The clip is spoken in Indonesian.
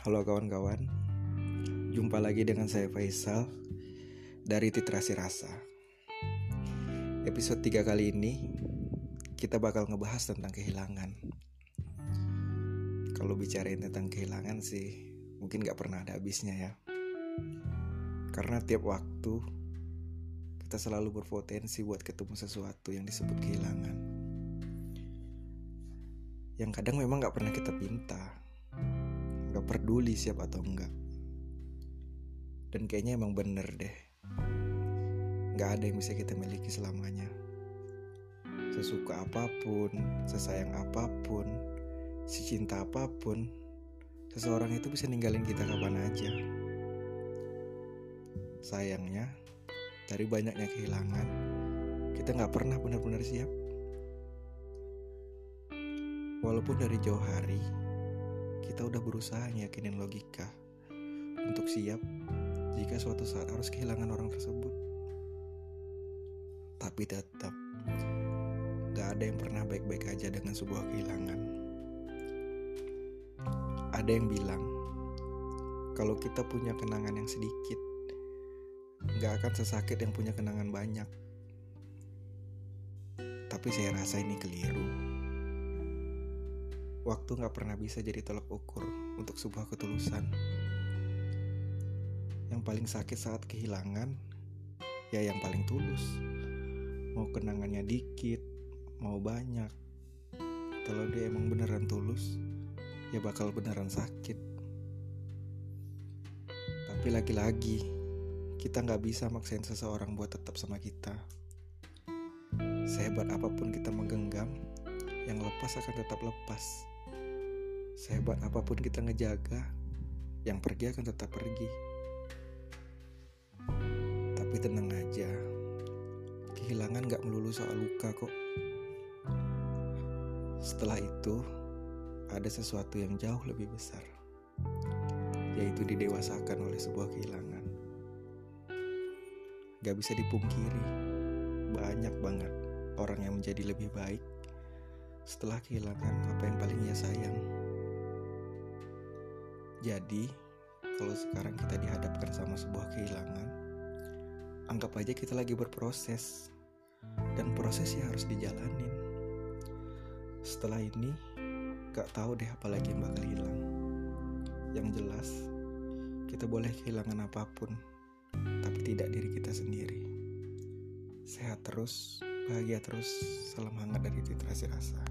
Halo kawan-kawan, jumpa lagi dengan saya Faisal dari Titrasi Rasa. Episode 3 kali ini kita bakal ngebahas tentang kehilangan. Kalau bicarain tentang kehilangan sih mungkin gak pernah ada habisnya ya. Karena tiap waktu kita selalu berpotensi buat ketemu sesuatu yang disebut kehilangan. Yang kadang memang gak pernah kita pinta Gak peduli siap atau enggak. Dan kayaknya emang bener deh. Gak ada yang bisa kita miliki selamanya. Sesuka apa pun Sesayang apa pun Secinta apa pun Seseorang itu bisa ninggalin kita kapan aja. Sayangnya Dari banyaknya kehilangan Kita gak pernah benar-benar siap. Walaupun dari jauh hari kita udah berusaha yakinin logika untuk siap jika suatu saat harus kehilangan orang tersebut. Tapi tetap gak ada yang pernah baik-baik aja dengan sebuah kehilangan. Ada yang bilang kalau kita punya kenangan yang sedikit, gak akan sesakit yang punya kenangan banyak. Tapi saya rasa ini keliru. Waktu gak pernah bisa jadi tolak ukur untuk sebuah ketulusan. Yang paling sakit saat kehilangan, ya yang paling tulus. Mau kenangannya dikit, mau banyak. Kalau dia emang beneran tulus, ya bakal beneran sakit. Tapi lagi-lagi, kita gak bisa maksain seseorang buat tetap sama kita. Sehebat apa pun kita menggenggam, yang lepas akan tetap lepas. Sehebat apa pun kita ngejaga, yang pergi akan tetap pergi. Tapi tenang aja, kehilangan gak melulu soal luka kok. Setelah itu, ada sesuatu yang jauh lebih besar, yaitu didewasakan oleh sebuah kehilangan. Gak bisa dipungkiri, banyak banget orang yang menjadi lebih baik setelah kehilangan apa yang paling ia sayang. Jadi, kalau sekarang kita dihadapkan sama sebuah kehilangan, anggap aja kita lagi berproses, dan prosesnya harus dijalanin. Setelah ini, gak tahu deh apa lagi yang bakal hilang. Yang jelas, kita boleh kehilangan apa pun, tapi tidak diri kita sendiri. Sehat terus, bahagia terus, salam hangat dari Titrasi Rasa.